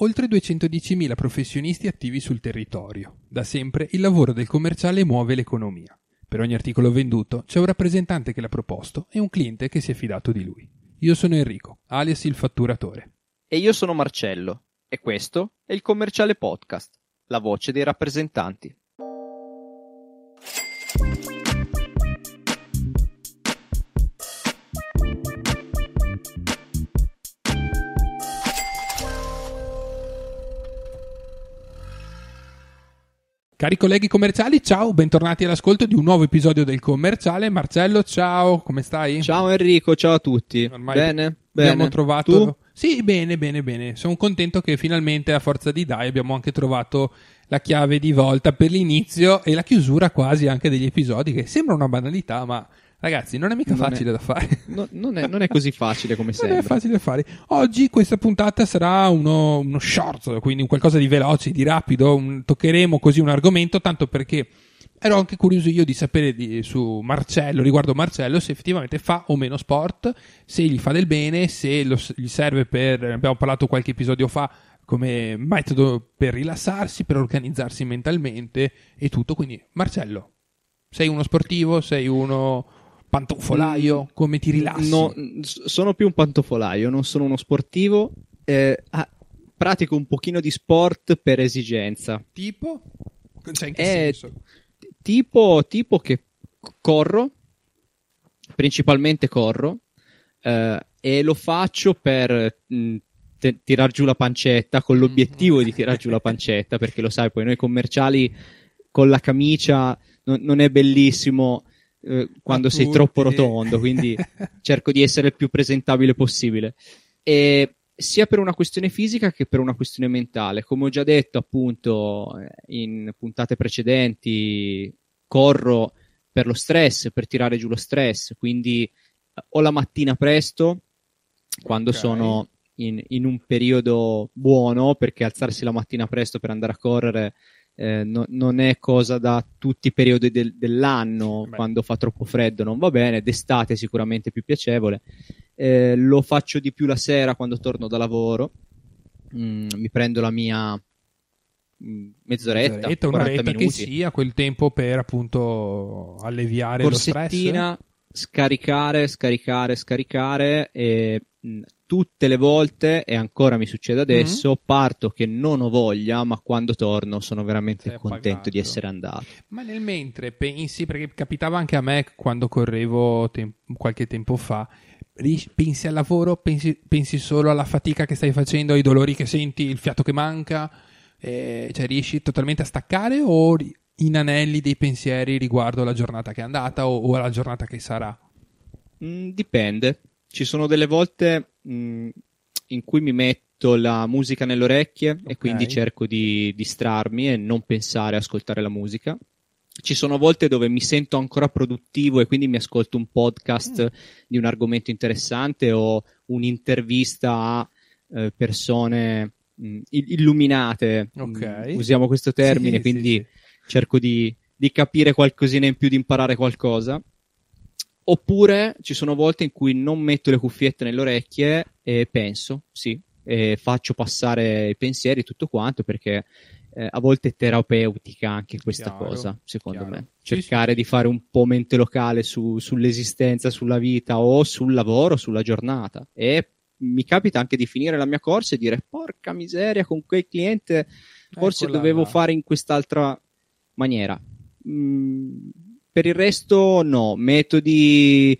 oltre 210.000 professionisti attivi sul territorio. Da sempre il lavoro del commerciale muove l'economia. Per ogni articolo venduto c'è un rappresentante che l'ha proposto e un cliente che si è fidato di lui. Io sono Enrico, alias il fatturatore. E io sono Marcello, e questo è il Commerciale Podcast, la voce dei rappresentanti. Cari colleghi commerciali, ciao, bentornati all'ascolto di un nuovo episodio del commerciale. Marcello, ciao, come stai? Ciao Enrico, ciao a tutti. Ormai bene, abbiamo bene. trovato. Tu? Sì, bene, bene, bene. Sono contento che finalmente a forza di dai abbiamo anche trovato la chiave di volta per l'inizio e la chiusura quasi anche degli episodi, che sembra una banalità, ma ragazzi, non è mica Non è- facile da fare. No- non, è, non è così facile come Non sembra. è facile da fare. Oggi questa puntata sarà uno, uno short, quindi un qualcosa di veloce, di rapido. un- toccheremo così un argomento, tanto perché ero anche curioso io di sapere di- su Marcello, riguardo Marcello, se effettivamente fa o meno sport, se gli fa del bene, se lo- gli serve per, abbiamo parlato qualche episodio fa, come metodo per rilassarsi, per organizzarsi mentalmente e tutto. Quindi, Marcello, sei uno sportivo, sei uno pantofolaio, come ti rilassi? No, sono più un pantofolaio, non sono uno sportivo. eh, ah, pratico un pochino di sport per esigenza. Tipo? Cioè, in che Eh, senso? Tipo, tipo che corro, principalmente corro, eh, e lo faccio per mh, te- tirar giù la pancetta, con l'obiettivo Mm. di tirar giù la pancetta, perché lo sai, poi noi commerciali con la camicia non, non è bellissimo eh, quando sei troppo rotondo, quindi cerco di essere il più presentabile possibile. E sia per una questione fisica che per una questione mentale. Come ho già detto, appunto, eh, in puntate precedenti, corro per lo stress, per tirare giù lo stress. Quindi eh, o la mattina presto, quando Ok. sono in, in un periodo buono, perché alzarsi la mattina presto per andare a correre eh, no- non è cosa da tutti i periodi del- dell'anno, Beh. quando fa troppo freddo non va bene, d'estate è sicuramente più piacevole. Eh, lo faccio di più la sera quando torno da lavoro. Mm, mi prendo la mia mm, mezz'oretta, Mezz'oretta, 40 un'oretta che minuti. sia quel tempo per appunto alleviare lo stress. scaricare, scaricare, scaricare e mh, tutte le volte, e ancora mi succede adesso, Mm-hmm. parto che non ho voglia, ma quando torno sono veramente Sei contento appagato. di essere andato. Ma nel mentre pensi, perché capitava anche a me quando correvo tem- qualche tempo fa, pensi al lavoro, pensi, pensi solo alla fatica che stai facendo, ai dolori che senti, il fiato che manca, eh, cioè riesci totalmente a staccare o ri- inanelli dei pensieri riguardo la giornata che è andata o, o alla giornata che sarà? Mm, dipende. Ci sono delle volte mm, in cui mi metto la musica nelle orecchie e Ok. quindi cerco di distrarmi e non pensare a ascoltare la musica. Ci sono volte dove mi sento ancora produttivo e quindi mi ascolto un podcast Mm. di un argomento interessante o un'intervista a eh, persone il- illuminate. Ok. Mm, usiamo questo termine, Sì, quindi sì, sì. cerco di, di capire qualcosina in più, di imparare qualcosa. Oppure ci sono volte in cui non metto le cuffiette nelle orecchie e penso, sì, e faccio passare i pensieri e tutto quanto perché eh, a volte è terapeutica anche questa Chiaro, cosa, secondo chiaro. me. Sì, Cercare di fare un po' mente locale su- sull'esistenza, sulla vita o sul lavoro, sulla giornata. E mi capita anche di finire la mia corsa e dire porca miseria con quel cliente forse Eccola dovevo là. fare in quest'altra maniera. Mm, per il resto, no. Metodi,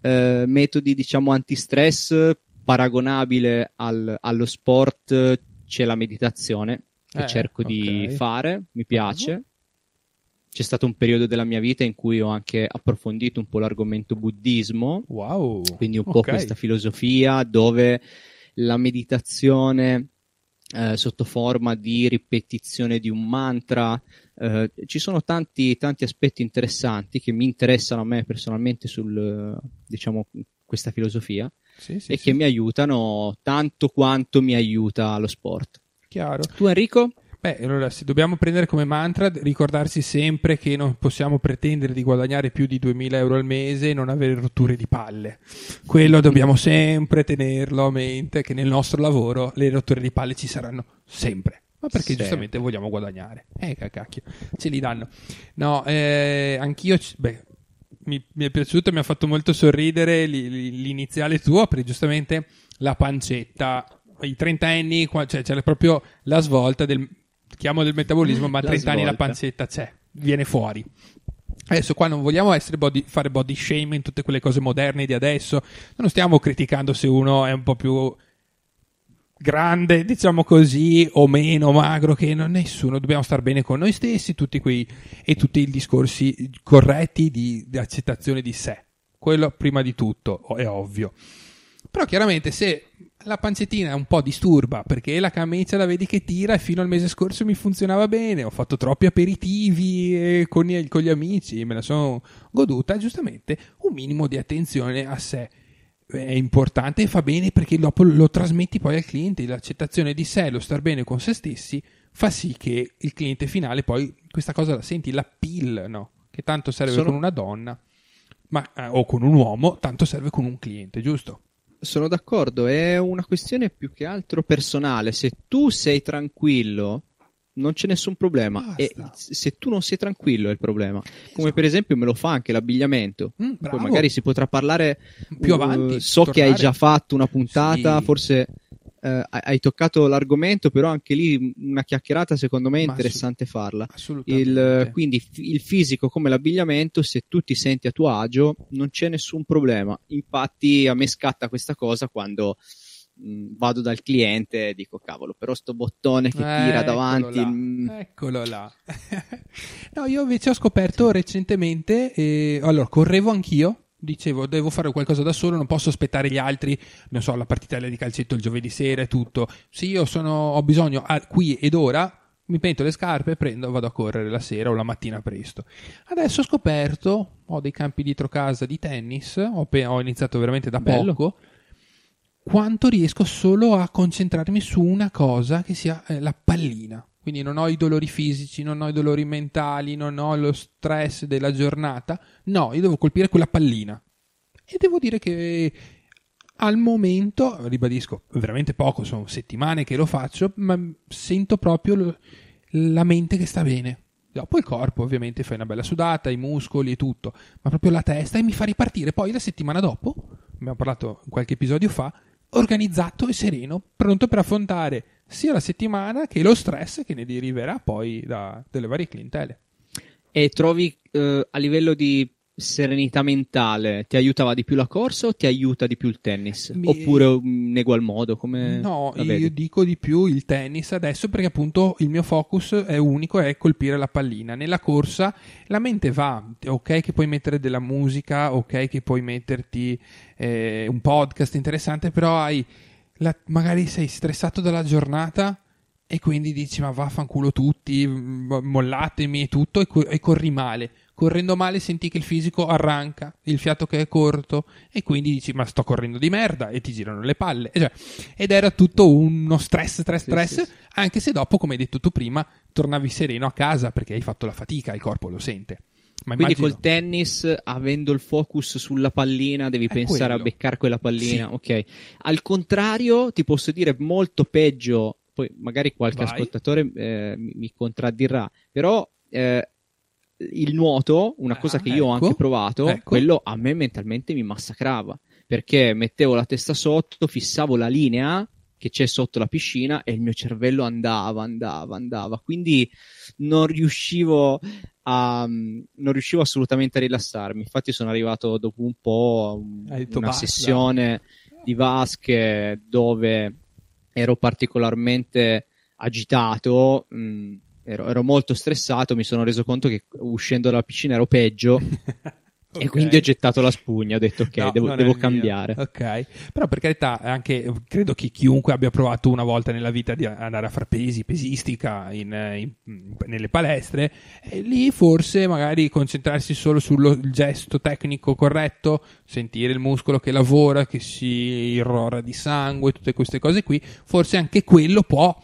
eh, metodi diciamo antistress paragonabile al- allo sport c'è la meditazione che Eh, cerco di ok. fare, mi piace. C'è stato un periodo della mia vita in cui ho anche approfondito un po' l'argomento buddismo, Wow. quindi un po' Ok. questa filosofia dove la meditazione eh, sotto forma di ripetizione di un mantra, eh, ci sono tanti, tanti aspetti interessanti che mi interessano a me personalmente sul, eh, diciamo, questa filosofia Sì, sì, e sì. che mi aiutano tanto quanto mi aiuta lo sport. Chiaro. Tu Enrico? Beh, allora se dobbiamo prendere come mantra ricordarsi sempre che non possiamo pretendere di guadagnare più di 2000 euro al mese e non avere rotture di palle. Quello dobbiamo sempre tenerlo a mente che nel nostro lavoro le rotture di palle ci saranno sempre. Ma perché Sempre. giustamente vogliamo guadagnare. Eh, cacchio, ce li danno. No, eh, anch'io, beh, mi, mi è piaciuto, mi ha fatto molto sorridere li- li- l'iniziale tuo, perché giustamente la pancetta, i 30 anni, qua- cioè c'è proprio la svolta del, chiamo del metabolismo, ma a La 30 anni la svolta. pancetta c'è, viene fuori. Adesso qua non vogliamo essere body, fare body shame in tutte quelle cose moderne di adesso, non stiamo criticando se uno è un po' più grande, diciamo così, o meno magro, che non nessuno, dobbiamo star bene con noi stessi, tutti quei e tutti i discorsi corretti di, di accettazione di sé. Quello prima di tutto, è ovvio. Però chiaramente se la pancettina un po' disturba perché la camicia la vedi che tira e fino al mese scorso mi funzionava bene, ho fatto troppi aperitivi eh, con, i- con gli amici, me la sono goduta, giustamente un minimo di attenzione a sé è importante e fa bene perché dopo lo trasmetti poi al cliente, l'accettazione di sé, lo star bene con se stessi fa sì che il cliente finale poi questa cosa la senti, la pill, no? Che tanto serve Sono- con una donna ma, eh, o con un uomo, tanto serve con un cliente, giusto? Sono d'accordo, è una questione più che altro personale. Se tu sei tranquillo, non c'è nessun problema. Basta. E se tu non sei tranquillo è il problema. Come Esatto. per esempio me lo fa anche l'abbigliamento. Mm, Poi magari si potrà parlare Più uh, avanti, So che hai tornare. già fatto una puntata, Sì. forse eh, hai- toccato l'argomento, però anche lì una chiacchierata secondo me è interessante farla. Assolutamente. Il, quindi fi- il fisico come l'abbigliamento, se tu ti senti a tuo agio, non c'è nessun problema. Infatti, a me scatta questa cosa quando mh, vado dal cliente e dico: cavolo, però sto bottone che tira Eccolo davanti. là, mh, Eccolo là. no, io invece ho scoperto recentemente, eh, allora correvo anch'io, dicevo devo fare qualcosa da solo, non posso aspettare gli altri, non so, la partita di calcetto il giovedì sera e tutto. Se io sono, ho bisogno ah, qui ed ora, mi metto le scarpe, prendo, vado a correre la sera o la mattina presto. Adesso ho scoperto, ho dei campi dietro casa di tennis, ho, ho iniziato veramente da Bello. poco quanto riesco solo a concentrarmi su una cosa che sia eh, la pallina. Quindi non ho i dolori fisici, non ho i dolori mentali, non ho lo stress della giornata. No, io devo colpire quella pallina. E devo dire che al momento, ribadisco, veramente poco, sono settimane che lo faccio, ma sento proprio la mente che sta bene. Dopo il corpo, ovviamente, fai una bella sudata, i muscoli e tutto, ma proprio la testa e mi fa ripartire poi la settimana dopo, abbiamo parlato qualche episodio fa, organizzato e sereno, pronto per affrontare sia la settimana che lo stress che ne deriverà poi da, delle varie clientele. E trovi eh, a livello di serenità mentale ti aiutava di più la corsa o ti aiuta di più il tennis? Mi- Oppure in egual modo? Come No, io dico di più il tennis adesso perché appunto il mio focus è unico, è colpire la pallina. Nella corsa la mente va, ok che puoi mettere della musica, ok che puoi metterti eh, un podcast interessante, però hai la- magari sei stressato dalla giornata e quindi dici ma vaffanculo tutti, mollatemi e tutto e, co- e corri male. Correndo male senti che il fisico arranca, il fiato che è corto e quindi dici ma sto correndo di merda e ti girano le palle. Cioè, ed era tutto uno stress, stress, Sì, stress, sì, sì. anche se dopo, come hai detto tu prima, tornavi sereno a casa perché hai fatto la fatica, il corpo lo sente. Ma Quindi immagino- col tennis, avendo il focus sulla pallina, devi È pensare quello. a beccare quella pallina. Sì. Ok. Al contrario, ti posso dire molto peggio. Poi magari qualche Vai. ascoltatore eh, mi, contraddirà. Però eh, il nuoto, una Ah, cosa che io ho ecco. anche provato, Ecco. quello a me mentalmente mi massacrava. Perché mettevo la testa sotto, fissavo la linea che c'è sotto la piscina e il mio cervello andava, andava, andava. Quindi non riuscivo a, non riuscivo assolutamente a rilassarmi. Infatti, sono arrivato dopo un po' a un- una basta. sessione di vasche dove ero particolarmente agitato. mh, ero, ero molto stressato. Mi sono reso conto che uscendo dalla piscina ero peggio. E Ok. quindi ho gettato la spugna, ho detto ok, No, devo, devo il mio. cambiare. Ok, però per carità, anche credo che chiunque abbia provato una volta nella vita di andare a far pesi, pesistica in- in- nelle palestre, e lì forse magari concentrarsi solo sul gesto tecnico corretto, sentire il muscolo che lavora, che si irrora di sangue, tutte queste cose qui, forse anche quello può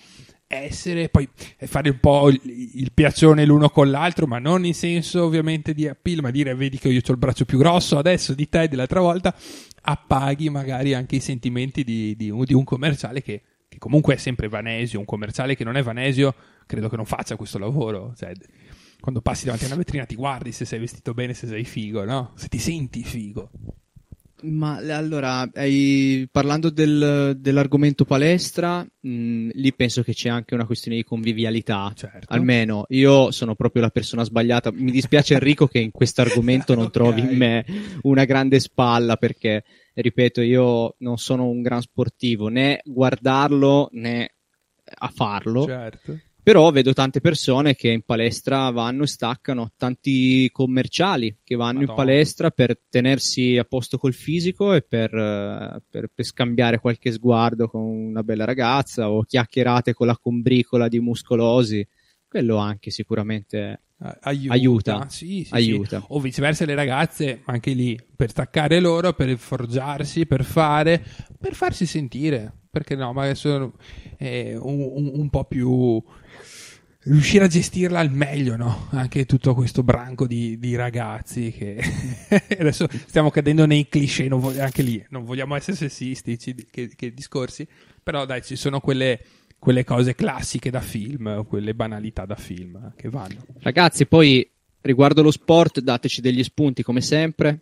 essere, poi fare un po' il, il piacione l'uno con l'altro, ma non in senso ovviamente di appeal, ma dire vedi che io ho il braccio più grosso adesso di te dell'altra volta, appaghi magari anche i sentimenti di, di, un, di un commerciale che, che, comunque è sempre vanesio, un commerciale che non è vanesio credo che non faccia questo lavoro, cioè, quando passi davanti a una vetrina ti guardi se sei vestito bene, se sei figo, no? Se ti senti figo. Ma allora, hai, parlando del, dell'argomento palestra, mh, lì penso che c'è anche una questione di convivialità. Certo. Almeno io sono proprio la persona sbagliata. Mi dispiace Enrico che in questo argomento non okay. trovi in me una grande spalla perché, ripeto, io non sono un gran sportivo, né guardarlo né a farlo. Certo. Però vedo tante persone che in palestra vanno e staccano, tanti commerciali che vanno Madonna. in palestra per tenersi a posto col fisico e per, eh, per, per, scambiare qualche sguardo con una bella ragazza o chiacchierate con la combricola di muscolosi. Quello anche sicuramente aiuta. aiuta. Sì, sì, aiuta. Sì. O viceversa le ragazze, anche lì, per staccare loro, per forgiarsi, per fare, per farsi sentire. Perché no, ma adesso è un, un, un po' più riuscire a gestirla al meglio, no? Anche tutto questo branco di, di ragazzi che adesso stiamo cadendo nei cliché, vog- anche lì non vogliamo essere sessisti che, che, discorsi, però dai, ci sono quelle, quelle cose classiche da film, quelle banalità da film che vanno. Ragazzi, poi riguardo lo sport, dateci degli spunti come sempre.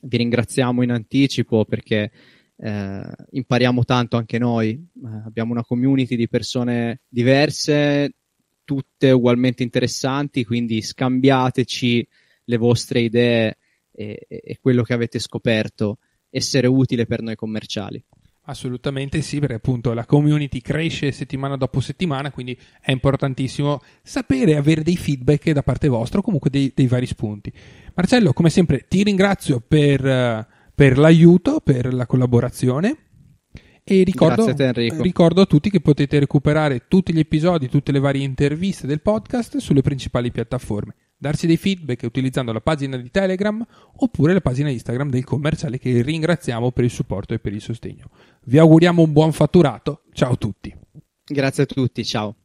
Vi ringraziamo in anticipo perché eh, impariamo tanto anche noi. Eh, abbiamo una community di persone diverse, tutte ugualmente interessanti, quindi scambiateci le vostre idee e, e quello che avete scoperto essere utile per noi commerciali. Assolutamente sì, perché appunto la community cresce settimana dopo settimana, quindi è importantissimo sapere avere dei feedback da parte vostra o comunque dei, dei vari spunti. Marcello, come sempre, ti ringrazio per, per l'aiuto, per la collaborazione. E ricordo a, te, ricordo a, tutti che potete recuperare tutti gli episodi, tutte le varie interviste del podcast sulle principali piattaforme. Darci dei feedback utilizzando la pagina di Telegram oppure la pagina Instagram del commerciale che ringraziamo per il supporto e per il sostegno. Vi auguriamo un buon fatturato. Ciao a tutti. Grazie a tutti, ciao.